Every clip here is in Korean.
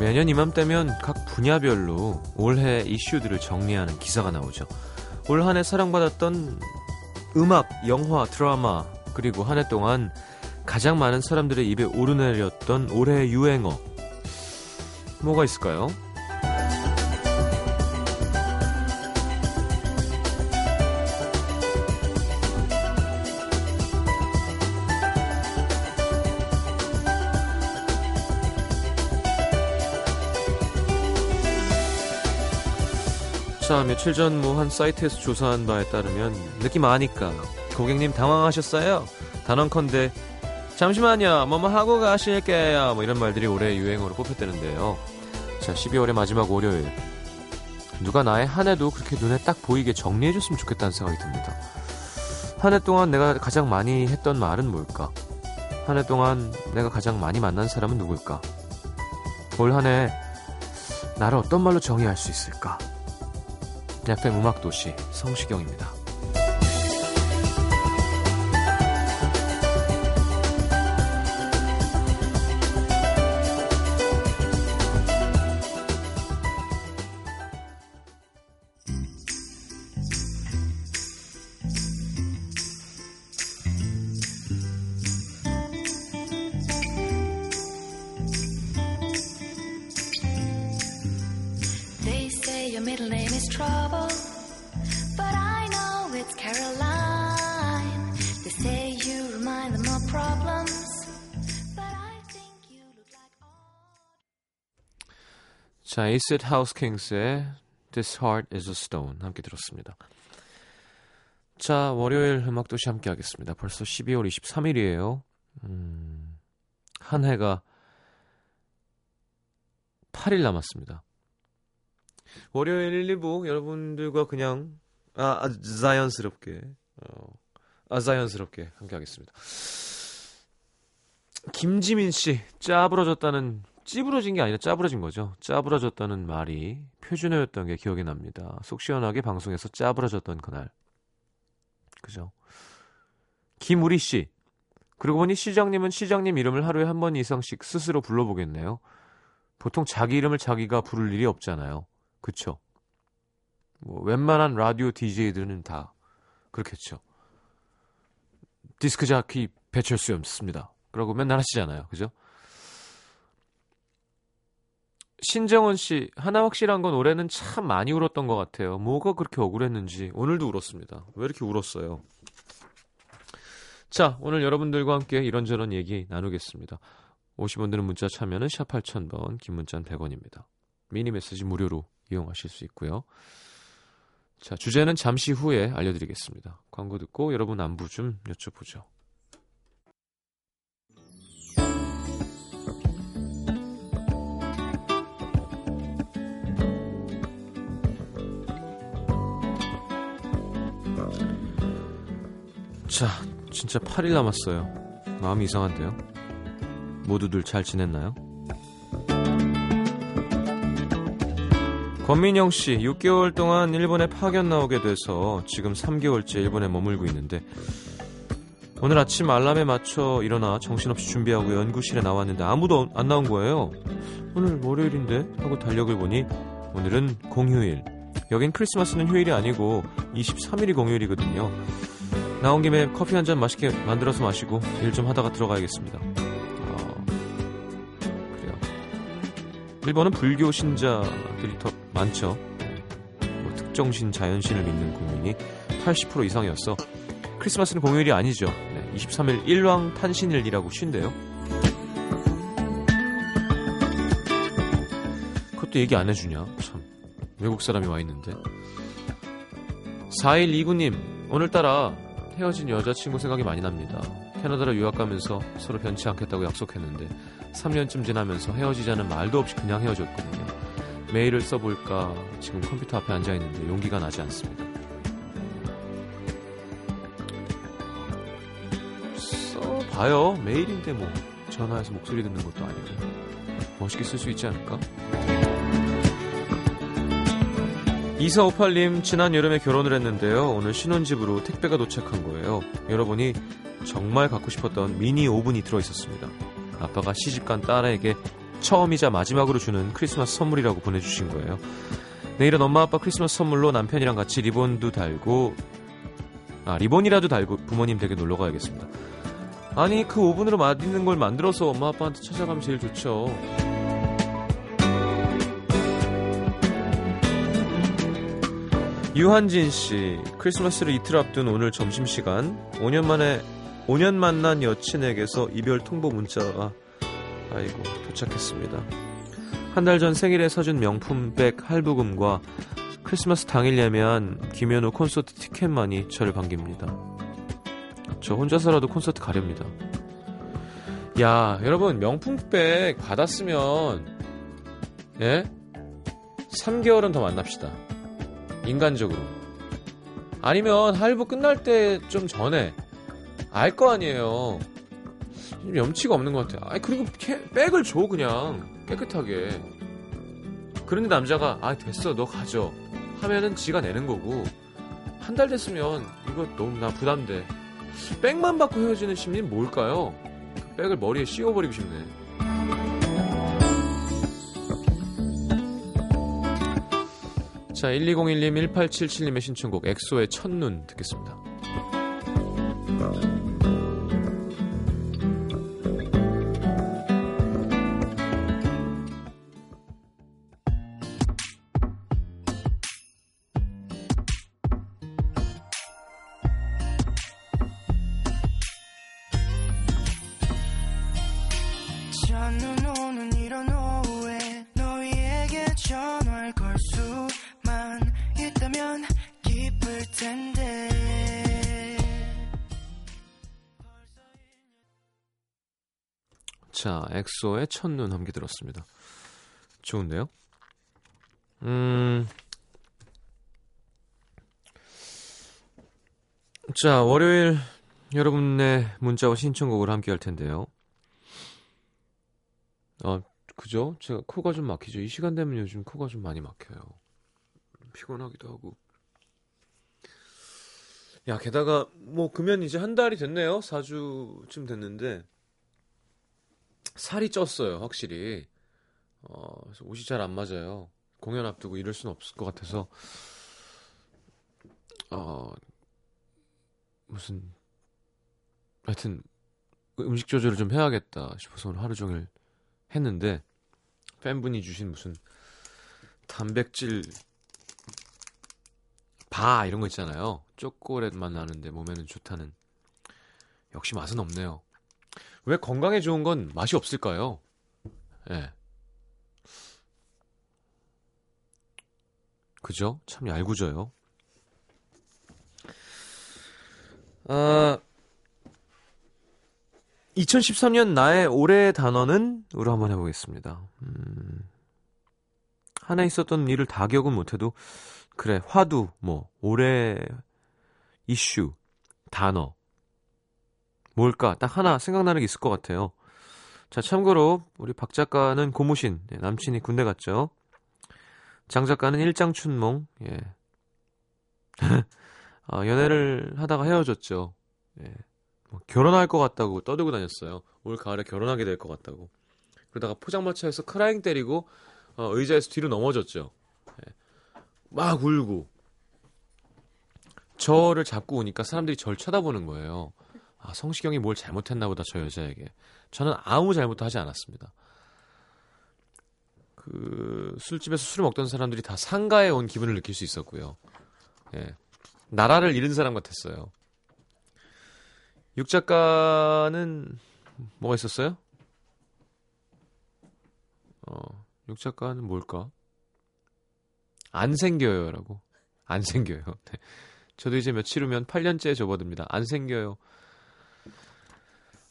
매년 이맘때면 각 분야별로 올해 이슈들을 정리하는 기사가 나오죠. 올 한 해 사랑받았던 음악, 영화, 드라마, 그리고 한 해 동안 가장 많은 사람들의 입에 오르내렸던 올해의 유행어. 뭐가 있을까요? 자, 며칠 전뭐한 사이트에서 조사한 바에 따르면 느낌 아니까 고객님 당황하셨어요? 단언컨대 잠시만요, 뭐뭐 하고 가실게요. 뭐 이런 말들이 올해 유행어로 뽑혔다는데요. 자, 12월의 마지막 월요일. 누가 나의 한 해도 그렇게 눈에 딱 보이게 정리해줬으면 좋겠다는 생각이 듭니다. 한 해 동안 내가 가장 많이 했던 말은 뭘까? 한 해 동안 내가 가장 많이 만난 사람은 누굴까? 올 한 해 나를 어떤 말로 정의할 수 있을까? FM 음악도시 성시경입니다. 자, 에이셋 하우스 킹스의 This Heart is a Stone 함께 들었습니다. 자, 월요일 음악도시 함께 하겠습니다. 벌써 12월 23일이에요. 음, 한 해가 8일 남았습니다. 월요일 1, 2부 여러분들과 그냥 아, 아 자연스럽게 어, 아 자연스럽게 함께 하겠습니다. 김지민 씨 짜부러졌다는 찌부러진 게 아니라 짜부러진 거죠. 짜부러졌다는 말이 표준어였던 게 기억이 납니다. 속 시원하게 방송에서 짜부러졌던 그날. 그죠? 김우리 씨. 그러고 보니 시장님은 시장님 이름을 하루에 한 번 이상씩 스스로 불러보겠네요. 보통 자기 이름을 자기가 부를 일이 없잖아요. 그쵸? 뭐 웬만한 라디오 DJ들은 다 그렇겠죠. 디스크 자키 배철수였습니다. 그러고 맨날 하시잖아요. 그죠? 신정원 씨, 하나 확실한 건 올해는 참 많이 울었던 것 같아요. 뭐가 그렇게 억울했는지 오늘도 울었습니다. 왜 이렇게 울었어요? 자, 오늘 여러분들과 함께 이런저런 얘기 나누겠습니다. 50원들은 문자 참여는 샵 8000번, 긴 문자는 100원입니다. 미니 메시지 무료로 이용하실 수 있고요. 자, 주제는 잠시 후에 알려드리겠습니다. 광고 듣고 여러분 안부 좀 여쭤보죠. 자, 진짜 8일 남았어요. 마음이 이상한데요. 모두들 잘 지냈나요? 권민영 씨, 6개월 동안 일본에 파견 나오게 돼서 지금 3개월째 일본에 머물고 있는데 오늘 아침 알람에 맞춰 일어나 정신없이 준비하고 연구실에 나왔는데 아무도 안 나온 거예요. 오늘 월요일인데 하고 달력을 보니 오늘은 공휴일. 여긴 크리스마스는 휴일이 아니고 23일이 공휴일이거든요. 나온 김에 커피 한 잔 맛있게 만들어서 마시고 일 좀 하다가 들어가야겠습니다. 어, 그래요. 일본은 불교 신자들이 더 많죠. 뭐 특정 신 자연신을 믿는 국민이 80% 이상이었어. 크리스마스는 공휴일이 아니죠. 네, 23일 일왕 탄신일이라고 쉰대요. 그것도 얘기 안 해주냐? 참 외국 사람이 와 있는데. 4129님 오늘따라 헤어진 여자친구 생각이 많이 납니다. 캐나다로 유학 가면서 서로 변치 않겠다고 약속했는데 3년쯤 지나면서 헤어지자는 말도 없이 그냥 헤어졌거든요. 메일을 써볼까 지금 컴퓨터 앞에 앉아 있는데 용기가 나지 않습니다. 써봐요. 메일인데 뭐 전화해서 목소리 듣는 것도 아니고 멋있게 쓸 수 있지 않을까? 2458님, 지난 여름에 결혼을 했는데요. 오늘 신혼집으로 택배가 도착한 거예요. 열어보니 정말 갖고 싶었던 미니 오븐이 들어있었습니다. 아빠가 시집간 딸에게 처음이자 마지막으로 주는 크리스마스 선물이라고 보내주신 거예요. 내일은 엄마 아빠 크리스마스 선물로 남편이랑 같이 리본도 달고 아 리본이라도 달고 부모님 댁에 놀러 가야겠습니다. 아니 그 오븐으로 맛있는 걸 만들어서 엄마 아빠한테 찾아가면 제일 좋죠. 유한진 씨, 크리스마스를 이틀 앞둔 오늘 점심시간, 5년 만에, 5년 만난 여친에게서 이별 통보 문자가, 아이고, 도착했습니다. 한 달 전 생일에 사준 명품백 할부금과 크리스마스 당일 예매한 김현우 콘서트 티켓만이 저를 반깁니다. 저 혼자서라도 콘서트 가렵니다. 야, 여러분, 명품백 받았으면, 예? 3개월은 더 만납시다. 인간적으로. 아니면 할부 끝날 때 좀 전에 알 거 아니에요. 좀 염치가 없는 것 같아요. 아니 그리고 캐, 백을 줘 그냥 깨끗하게. 그런데 남자가 아 됐어 너 가져 하면은 지가 내는 거고 한 달 됐으면 이거 너무 나 부담돼. 백만 받고 헤어지는 심리는 뭘까요? 그 백을 머리에 씌워버리고 싶네. 자, 1201님, 1877님의 신청곡 엑소의 첫눈 듣겠습니다. 자, 엑소의 첫눈 함께 들었습니다. 좋은데요? 음. 자, 월요일 여러분의 문자와 신청곡을 함께 할 텐데요. 어, 그죠? 제가 코가 좀 막히죠. 이 시간 되면 요즘 코가 좀 많이 막혀요. 피곤하기도 하고. 야, 게다가 뭐 금연 이제 한 달이 됐네요. 4주쯤 됐는데 살이 쪘어요, 확실히. 어, 그래서 옷이 잘 안 맞아요. 공연 앞두고 이럴 수는 없을 것 같아서 어, 무슨 하여튼 음식 조절을 좀 해야겠다 싶어서 오늘 하루 종일 했는데 팬분이 주신 무슨 단백질 바 이런 거 있잖아요. 초콜릿만 나는데 몸에는 좋다는 역시 맛은 없네요. 왜 건강에 좋은 건 맛이 없을까요? 예. 그죠? 참 얄궂어요. 아, 2013년 나의 올해의 단어는 으로 한번 해보겠습니다. 음, 하나 있었던 일을 다 기억은 못해도 그래 화두 뭐 올해 이슈 단어 뭘까 딱 하나 생각나는 게 있을 것 같아요. 자 참고로 우리 박 작가는 고무신 예, 남친이 군대 갔죠. 장 작가는 일장춘몽 예. 아, 연애를 하다가 헤어졌죠. 예. 뭐 결혼할 것 같다고 떠들고 다녔어요. 올 가을에 결혼하게 될 것 같다고. 그러다가 포장마차에서 크라잉 때리고 어, 의자에서 뒤로 넘어졌죠. 예. 막 울고 저를 잡고 오니까 사람들이 저를 쳐다보는 거예요. 아, 성시경이 뭘 잘못했나 보다 저 여자에게. 저는 아무 잘못도 하지 않았습니다. 그 술집에서 술을 먹던 사람들이 다 상가에 온 기분을 느낄 수 있었고요. 예. 나라를 잃은 사람 같았어요. 육 작가는 뭐가 있었어요? 어, 육 작가는 뭘까? 안 생겨요라고. 안 생겨요. 네. 저도 이제 며칠 후면 8년째에 접어듭니다. 안 생겨요.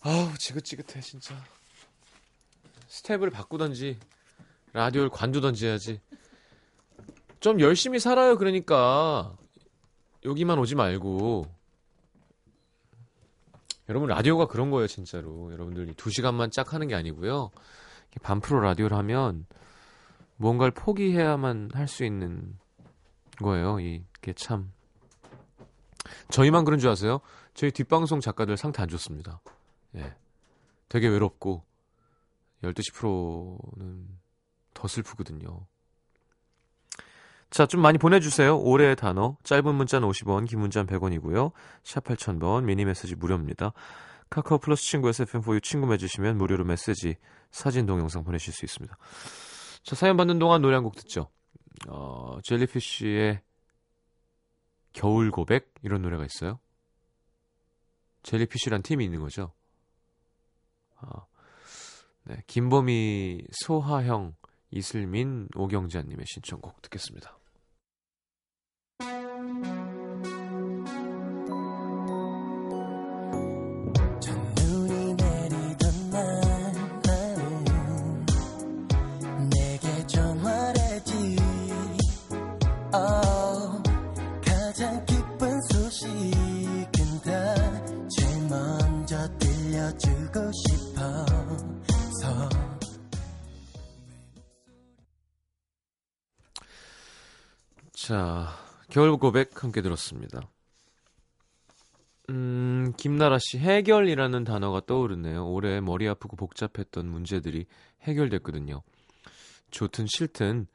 아우 지긋지긋해 진짜. 스텝을 바꾸던지 라디오를 관두던지 해야지. 좀 열심히 살아요. 그러니까 여기만 오지 말고 여러분 라디오가 그런 거예요 진짜로 여러분들이 두 시간만 짝 하는 게 아니고요 반프로 라디오를 하면 뭔가를 포기해야만 할 수 있는 거예요 이게 참 저희만 그런 줄 아세요? 저희 뒷방송 작가들 상태 안 좋습니다 예, 되게 외롭고 12시 프로는 더 슬프거든요. 자, 좀 많이 보내주세요. 올해의 단어. 짧은 문자는 50원, 긴 문자는 100원이고요. 샵 8000번, 미니 메시지 무료입니다. 카카오 플러스 친구 SFM4U 친구 맺으시면 무료로 메시지, 사진, 동영상 보내실 수 있습니다. 자, 사연 받는 동안 노래 한 곡 듣죠. 어, 젤리피쉬의 겨울 고백? 이런 노래가 있어요. 젤리피쉬란 팀이 있는 거죠. 아, 네, 김범희, 소하형, 이슬민, 오경자님의 신청곡 듣겠습니다. 자, 겨울 고백 함께 들었습니다. 음, 김나라 씨, 해결이라는 단어가 떠오르네요. 올해 머리 아프고 복잡했던 문제들이 해결됐거든요. 좋든 싫든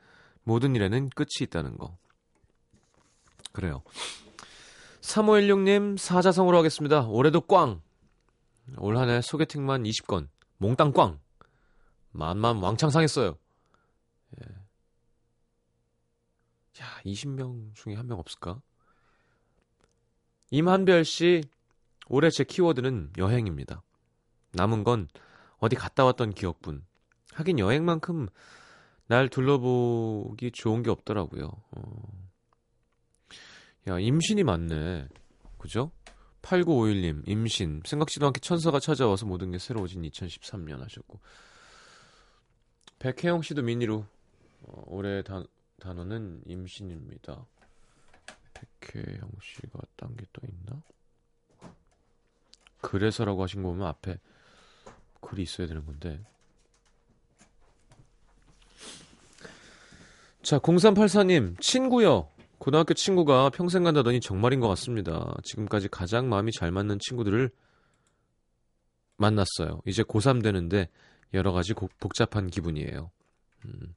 모든 일에는 끝이 있다는 거. 그래요. 3516님, 사자성어로 하겠습니다. 올해도 꽝! 올 한 해 소개팅만 20건, 몽땅 꽝! 만만 왕창 상했어요. 야, 20명 중에 한 명 없을까? 임한별 씨, 올해 제 키워드는 여행입니다. 남은 건 어디 갔다 왔던 기억뿐. 하긴 여행만큼 날 둘러보기 좋은 게 없더라고요. 어. 야, 임신이 많네. 그죠? 8951님, 임신. 생각지도 않게 천사가 찾아와서 모든 게 새로워진 2013년 하셨고. 백혜영 씨도 미니로 어, 올해 단, 단어는 임신입니다. 백혜영 씨가 딴 게 또 있나? 그래서라고 하신 거 보면 앞에 글이 있어야 되는 건데. 자, 0384님, 친구요. 고등학교 친구가 평생 간다더니 정말인 것 같습니다. 지금까지 가장 마음이 잘 맞는 친구들을 만났어요. 이제 고3 되는데 여러 가지 고- 복잡한 기분이에요. 음.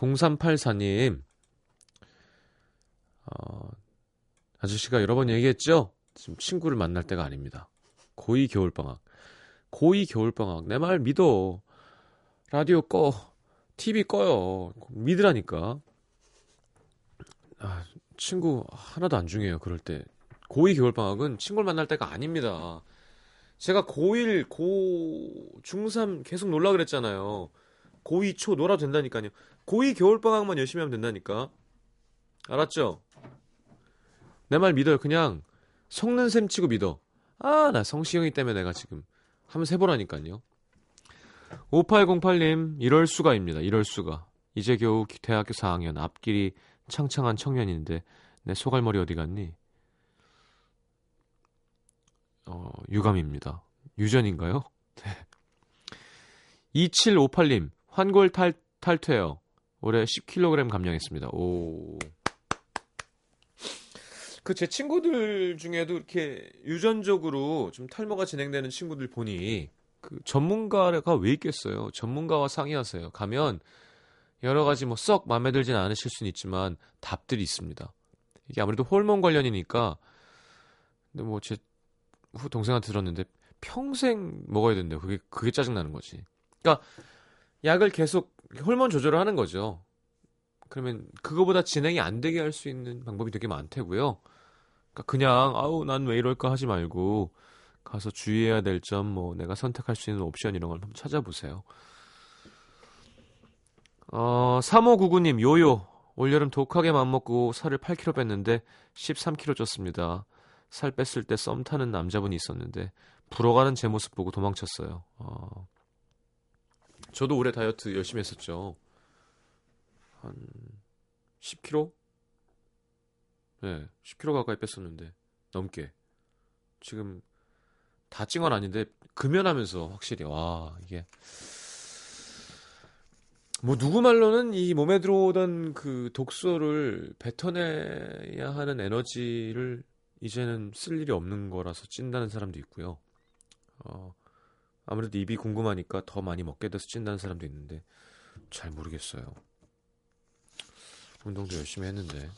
0384님, 어, 아저씨가 여러 번 얘기했죠? 지금 친구를 만날 때가 아닙니다. 고2 겨울방학. 고2 겨울방학. 내 말 믿어. 라디오 꺼. TV 꺼요. 믿으라니까. 아, 친구 하나도 안 중요해요. 그럴 때. 고2 겨울방학은 친구를 만날 때가 아닙니다. 제가 고1, 고, 중3 계속 놀라 그랬잖아요. 고2 초 놀아도 된다니까요. 고2 겨울방학만 열심히 하면 된다니까. 알았죠? 내 말 믿어요. 그냥 속는 셈 치고 믿어. 아, 나 성시경이 때문에 내가 지금 한번 해보라니까요. 5808님, 이럴 수가입니다. 이럴 수가. 이제 겨우 대학교 4학년 앞길이 창창한 청년인데 내 소갈머리 어디 갔니? 어, 유감입니다. 유전인가요? 네. 2758님, 환골 탈, 탈퇴요. 올해 10kg 감량했습니다. 오. 그 제 친구들 중에도 이렇게 유전적으로 좀 탈모가 진행되는 친구들 보니 그 전문가가 왜 있겠어요? 전문가와 상의하세요. 가면 여러 가지 뭐 썩 마음에 들진 않으실 수는 있지만 답들이 있습니다. 이게 아무래도 호르몬 관련이니까 근데 뭐 제 후 동생한테 들었는데 평생 먹어야 된대요. 그게 그게 짜증 나는 거지. 그러니까 약을 계속 호르몬 조절을 하는 거죠. 그러면 그거보다 진행이 안 되게 할 수 있는 방법이 되게 많다고요. 그러니까 그냥 아우 난 왜 이럴까 하지 말고 가서 주의해야 될 점 뭐 내가 선택할 수 있는 옵션 이런 걸 한번 찾아보세요. 어, 3599님 요요 올여름 독하게 맘먹고 살을 8kg 뺐는데 13kg 쪘습니다. 살 뺐을 때 썸 타는 남자분이 있었는데 불어가는 제 모습 보고 도망쳤어요. 어, 저도 올해 다이어트 열심히 했었죠. 한 10kg? 네, 10kg 가까이 뺐었는데 넘게. 지금 다 찐 건 아닌데 금연하면서 확실히 와 이게 뭐 누구 말로는 이 몸에 들어오던 그 독소를 뱉어내야 하는 에너지를 이제는 쓸 일이 없는 거라서 찐다는 사람도 있고요. 어, 아무래도 입이 궁금하니까 더 많이 먹게 돼서 찐다는 사람도 있는데 잘 모르겠어요. 운동도 열심히 했는데.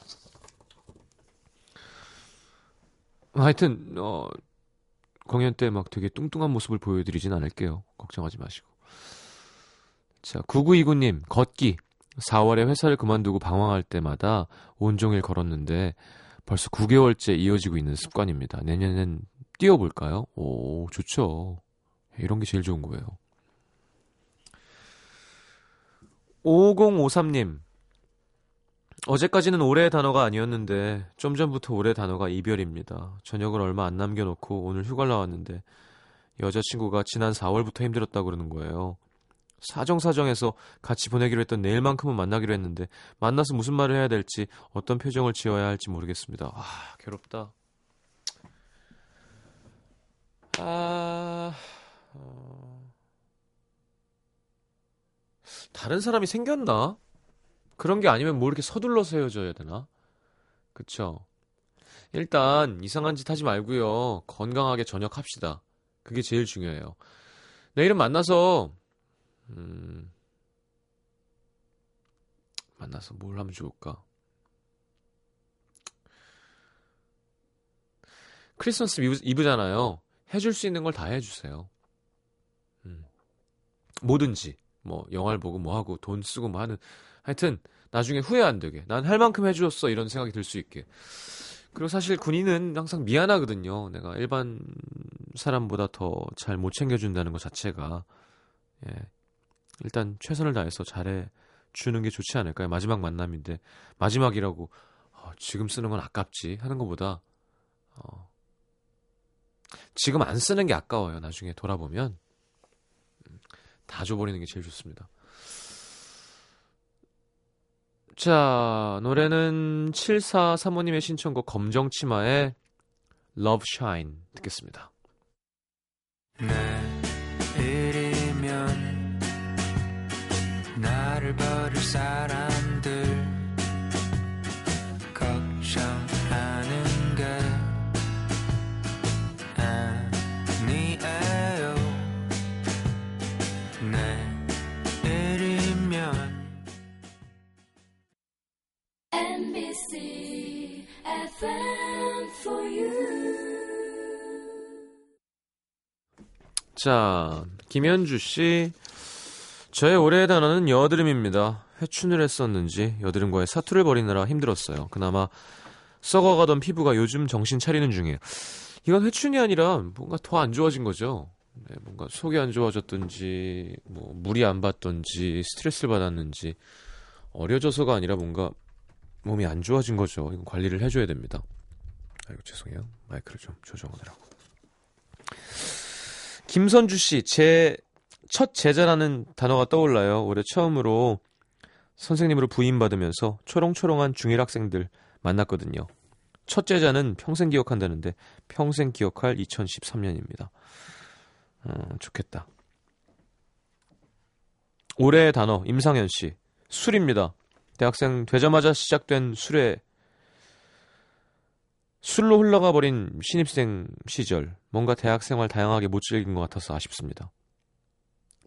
하여튼 어 공연 때 막 되게 뚱뚱한 모습을 보여드리진 않을게요. 걱정하지 마시고. 자, 9929님, 걷기. 4월에 회사를 그만두고 방황할 때마다 온종일 걸었는데 벌써 9개월째 이어지고 있는 습관입니다. 내년엔 뛰어볼까요? 오, 좋죠. 이런 게 제일 좋은 거예요. 5053님, 어제까지는 올해의 단어가 아니었는데 좀 전부터 올해의 단어가 이별입니다. 저녁을 얼마 안 남겨놓고 오늘 휴가를 나왔는데 여자친구가 지난 4월부터 힘들었다고 그러는 거예요. 사정사정해서 같이 보내기로 했던 내일만큼은 만나기로 했는데 만나서 무슨 말을 해야 될지 어떤 표정을 지어야 할지 모르겠습니다. 아 괴롭다. 아... 어... 다른 사람이 생겼나? 그런 게 아니면 뭐 이렇게 서둘러서 헤어져야 되나? 그쵸? 일단 이상한 짓 하지 말고요. 건강하게 저녁합시다. 그게 제일 중요해요. 내일은 만나서 음, 만나서 뭘 하면 좋을까? 크리스마스 이브, 잖아요 해줄 수 있는 걸 다 해주세요. 음. 뭐든지 뭐 영화를 보고 뭐 하고 돈 쓰고 뭐 하는 하여튼 나중에 후회 안 되게 난 할 만큼 해줬어 이런 생각이 들 수 있게 그리고 사실 군인은 항상 미안하거든요. 내가 일반 사람보다 더 잘 못 챙겨준다는 것 자체가 예. 일단 최선을 다해서 잘해 주는 게 좋지 않을까요? 마지막 만남인데 마지막이라고 어, 지금 쓰는 건 아깝지 하는 것보다 어, 지금 안 쓰는 게 아까워요. 나중에 돌아보면 음, 다 줘버리는 게 제일 좋습니다. 자 노래는 7435님의 신청곡 검정치마의 Love Shine 듣겠습니다. 내일이면 나를 버릴 사람 MBC FM for you 자, 김현주 씨 저의 올해의 단어는 여드름입니다. 회춘을 했었는지 여드름과의 사투를 벌이느라 힘들었어요. 그나마 썩어가던 피부가 요즘 정신 차리는 중이에요. 이건 회춘이 아니라 뭔가 더 안 좋아진 거죠. 네, 뭔가 속이 안 좋아졌던지, 뭐 물이 안 받던지, 스트레스를 받았는지 어려져서가 아니라 뭔가 몸이 안 좋아진 거죠. 이건 관리를 해줘야 됩니다. 아이고 죄송해요. 마이크를 좀 조정하느라고. 김선주 씨, 제 첫 제자라는 단어가 떠올라요. 올해 처음으로 선생님으로 부임받으면서 초롱초롱한 중1 학생들 만났거든요. 첫 제자는 평생 기억한다는데 평생 기억할 2013년입니다. 어, 좋겠다. 올해의 단어 임상현 씨 술입니다. 대학생 되자마자 시작된 술에 술로 흘러가 버린 신입생 시절 뭔가 대학 생활 다양하게 못 즐긴 것 같아서 아쉽습니다.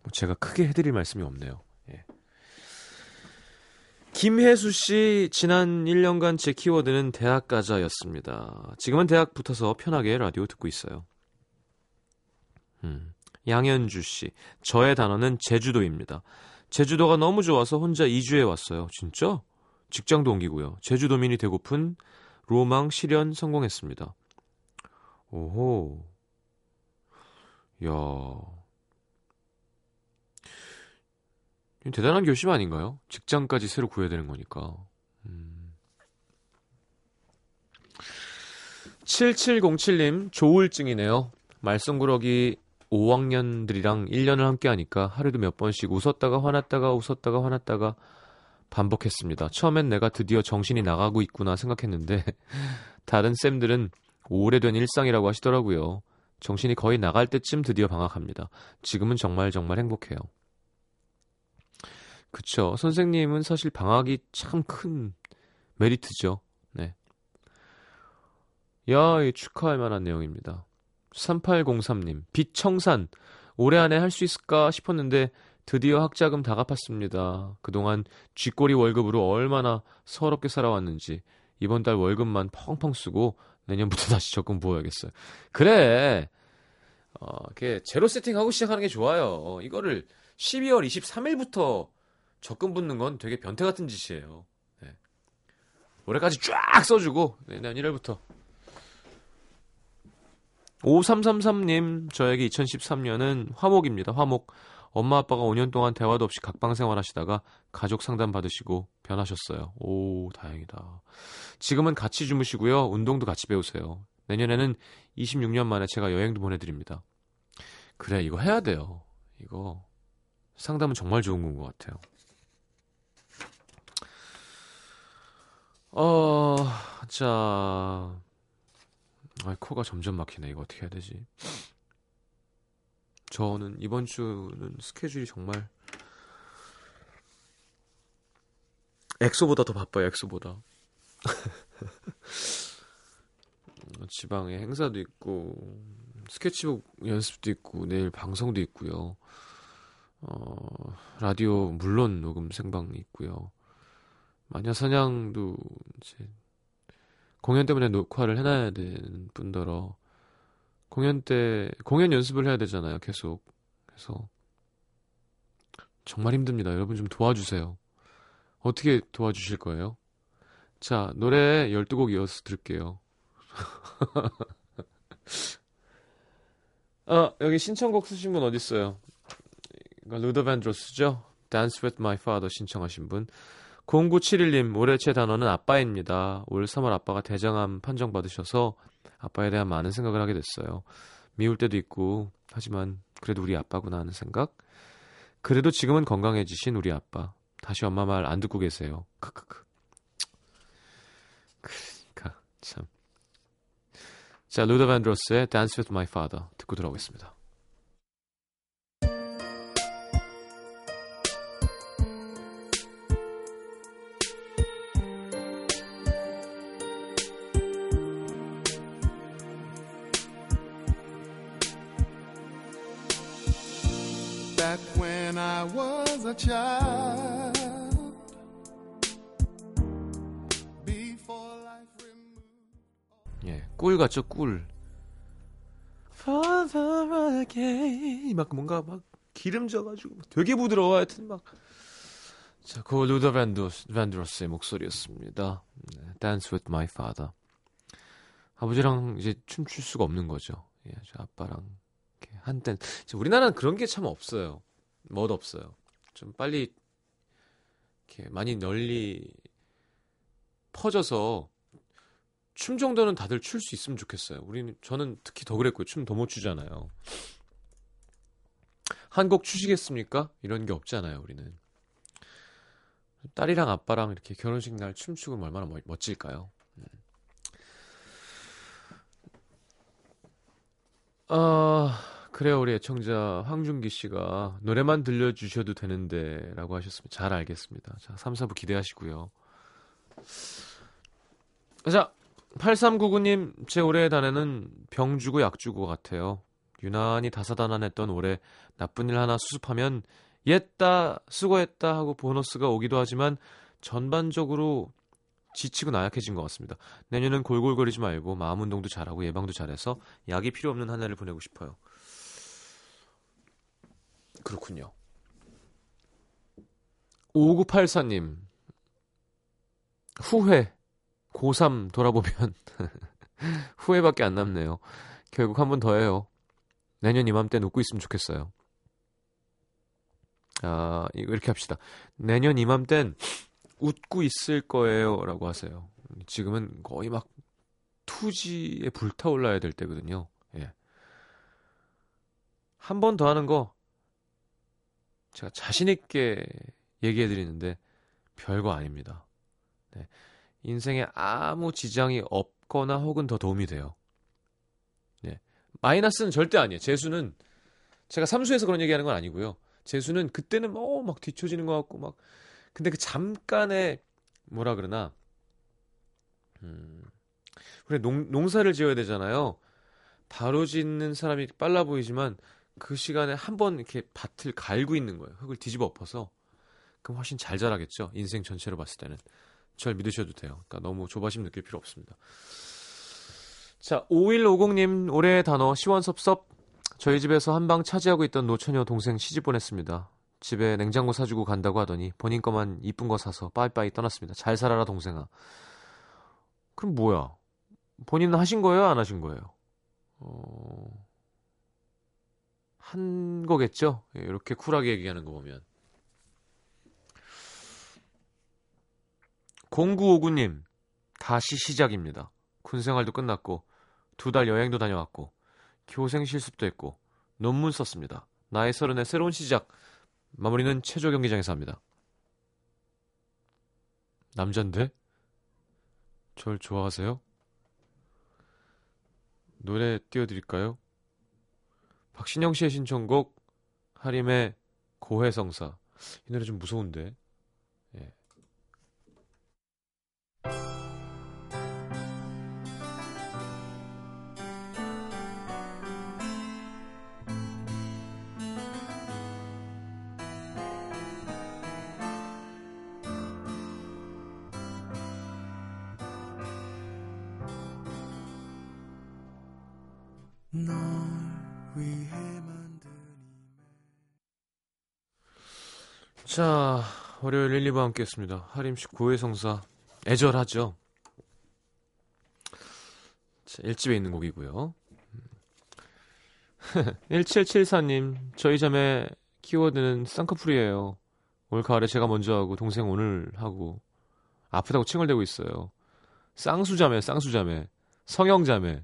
뭐 제가 크게 해드릴 말씀이 없네요. 예. 김혜수 씨 지난 1년간 제 키워드는 대학 가자였습니다. 지금은 대학 붙어서 편하게 라디오 듣고 있어요. 음. 양현주 씨 저의 단어는 제주도입니다. 제주도가 너무 좋아서 혼자 2주에 왔어요. 진짜? 직장도 옮기고요. 제주도민이 되고픈 로망 실현 성공했습니다. 오호. 야. 대단한 결심 아닌가요? 직장까지 새로 구해야 되는 거니까. 음. 7707님, 조울증이네요. 말썽구러기 5학년들이랑 1년을 함께 하니까 하루도 몇 번씩 웃었다가 화났다가 웃었다가 화났다가 반복했습니다. 처음엔 내가 드디어 정신이 나가고 있구나 생각했는데 다른 쌤들은 오래된 일상이라고 하시더라고요. 정신이 거의 나갈 때쯤 드디어 방학합니다. 지금은 정말 정말 행복해요. 그쵸. 선생님은 사실 방학이 참 큰 메리트죠. 네. 야, 이 축하할 만한 내용입니다. 3803님, 빛청산. 올해 안에 할 수 있을까 싶었는데 드디어 학자금 다 갚았습니다. 그동안 쥐꼬리 월급으로 얼마나 서럽게 살아왔는지 이번 달 월급만 펑펑 쓰고 내년부터 다시 적금 부어야겠어요. 그래. 어, 이렇게 제로 세팅하고 시작하는 게 좋아요. 이거를 12월 23일부터 적금 붓는 건 되게 변태 같은 짓이에요. 네. 올해까지 쫙 써주고 내년 1월부터 5333님, 저에게 2013년은 화목입니다. 화목. 엄마 아빠가 5년 동안 대화도 없이 각방 생활하시다가 가족 상담 받으시고 변하셨어요. 오, 다행이다. 지금은 같이 주무시고요. 운동도 같이 배우세요. 내년에는 26년 만에 제가 여행도 보내드립니다. 그래, 이거 해야 돼요. 이거 상담은 정말 좋은 건 것 같아요. 어, 자, 아, 코가 점점 막히네. 이거 어떻게 해야 되지? 저는 이번 주는 스케줄이 정말 엑소보다 더 바빠요. 엑소보다. 지방에 행사도 있고 스케치북 연습도 있고 내일 방송도 있고요. 어, 라디오 물론 녹음 생방이 있고요. 마녀 사냥도 이제 공연 때문에 녹화를 해놔야 되는 뿐더러 공연 때 공연 연습을 해야 되잖아요. 계속 그래서 정말 힘듭니다. 여러분 좀 도와주세요. 어떻게 도와주실 거예요? 자 노래 12곡 이어서 들을게요. 아 여기 신청곡 쓰신 분 어디 있어요? 이거 루더 밴드로스죠? Dance with My Father 신청하신 분 0971님, 올해 제 단어는 아빠입니다. 올 3월 아빠가 대장암 판정받으셔서 아빠에 대한 많은 생각을 하게 됐어요. 미울 때도 있고, 하지만 그래도 우리 아빠구나 하는 생각? 그래도 지금은 건강해지신 우리 아빠. 다시 엄마 말 안 듣고 계세요. 크크크. 그러니까, 참. 자, 루더 밴드로스의 Dance with My Father 듣고 들어오겠습니다. 예, 꿀 같죠, 꿀. Father again. 막 뭔가 막 기름져가지고 되게 부드러워 하여튼 막. 자, 그 루더 밴드로스, 밴드로스의 목소리였습니다. 네, Dance with my father. 아버지랑 이제 춤출 수가 없는 거죠. 예, 저 아빠랑 이렇게 한땐 우리나라는 그런 게 참 없어요. 멋 없어요. 좀 빨리 이렇게 많이 널리 퍼져서 춤 정도는 다들 출 수 있으면 좋겠어요. 우리는 저는 특히 더 그랬고요. 춤 더 못 추잖아요. 한 곡 추시겠습니까? 이런 게 없잖아요. 우리는 딸이랑 아빠랑 이렇게 결혼식 날 춤추고 얼마나 멋- 멋질까요? 음. 아 그래요 우리 애청자 황준기 씨가 노래만 들려주셔도 되는데 라고 하셨습니다. 잘 알겠습니다. 자 3, 4부 기대하시고요. 자 8399님, 제 올해의 단어는 병 주고 약 주고 같아요. 유난히 다사다난했던 올해 나쁜 일 하나 수습하면 옛다, 수고했다 하고 보너스가 오기도 하지만 전반적으로 지치고 나약해진 것 같습니다. 내년은 골골거리지 말고 마음 운동도 잘하고 예방도 잘해서 약이 필요 없는 한 해를 보내고 싶어요. 그렇군요. 5984님, 후회. 고3 돌아보면 후회밖에 안 남네요. 결국 한 번 더 해요. 내년 이맘때는 웃고 있으면 좋겠어요. 아, 이렇게 합시다. 내년 이맘땐 웃고 있을 거예요. 라고 하세요. 지금은 거의 막 투지에 불타올라야 될 때거든요. 예. 한 번 더 하는 거 제가 자신있게 얘기해 드리는데 별거 아닙니다. 네. 인생에 아무 지장이 없거나 혹은 더 도움이 돼요. 네. 마이너스는 절대 아니에요. 재수는 제가 삼수해서 그런 얘기하는 건 아니고요. 재수는 그때는 뭐막 뒤처지는 것 같고 막 근데 그 잠깐의 뭐라 그러나 음 우리 농, 농사를 지어야 되잖아요. 바로 짓는 사람이 빨라 보이지만 그 시간에 한 번 이렇게 밭을 갈고 있는 거예요. 흙을 뒤집어 엎어서. 그럼 훨씬 잘 자라겠죠. 인생 전체로 봤을 때는. 절 믿으셔도 돼요. 그러니까 너무 조바심 느낄 필요 없습니다. 자, 5150님 올해의 단어 시원섭섭. 저희 집에서 한방 차지하고 있던 노처녀 동생 시집 보냈습니다. 집에 냉장고 사주고 간다고 하더니 본인 거만 이쁜 거 사서 빠이빠이 떠났습니다. 잘 살아라 동생아. 그럼 뭐야? 본인은 하신 거예요? 안 하신 거예요? 어... 한 거겠죠? 예, 이렇게 쿨하게 얘기하는 거 보면. 0959님, 다시 시작입니다. 군 생활도 끝났고, 두 달 여행도 다녀왔고, 교생 실습도 했고, 논문 썼습니다. 나의 서른의 새로운 시작. 마무리는 체조 경기장에서 합니다. 남잔데? 절 좋아하세요? 노래 띄워드릴까요? 박신영 씨의 신청곡 하림의 고해성사. 이 노래 좀 무서운데 자 월요일 1, 2부 함께 했습니다. 하림 씨 고해성사 애절하죠? 자, 1집에 있는 곡이고요. 1774님 저희 자매 키워드는 쌍꺼풀이에요. 올 가을에 제가 먼저 하고 동생 오늘 하고 아프다고 칭얼대고 있어요. 쌍수자매 쌍수자매 성형자매.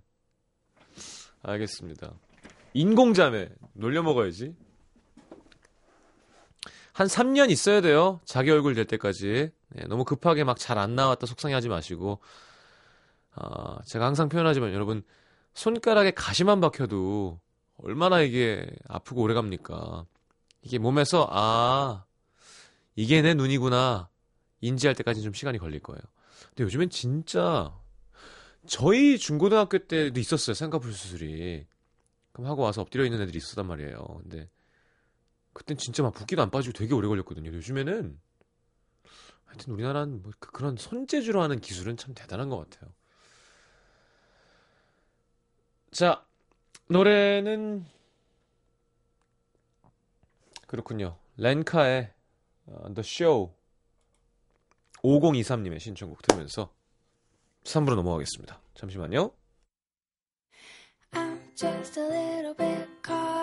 알겠습니다. 인공자매 놀려 먹어야지 한 3년 있어야 돼요. 자기 얼굴 될 때까지. 네, 너무 급하게 막 잘 안 나왔다 속상해하지 마시고. 아, 제가 항상 표현하지만 여러분 손가락에 가시만 박혀도 얼마나 이게 아프고 오래 갑니까? 이게 몸에서 아 이게 내 눈이구나 인지할 때까지 좀 시간이 걸릴 거예요. 근데 요즘엔 진짜 저희 중고등학교 때도 있었어요 쌍꺼풀 수술이. 그럼 하고 와서 엎드려 있는 애들이 있었단 말이에요. 근데 그땐 진짜 막 붓기도 안 빠지고 되게 오래 걸렸거든요. 요즘에는 하여튼 우리나라는 뭐 그- 그런 손재주로 하는 기술은 참 대단한 것 같아요. 자, 노래는 그렇군요. 렌카의 어, The Show 5023님의 신청곡 들으면서 3부로 넘어가겠습니다. 잠시만요. I'm just a little bit caught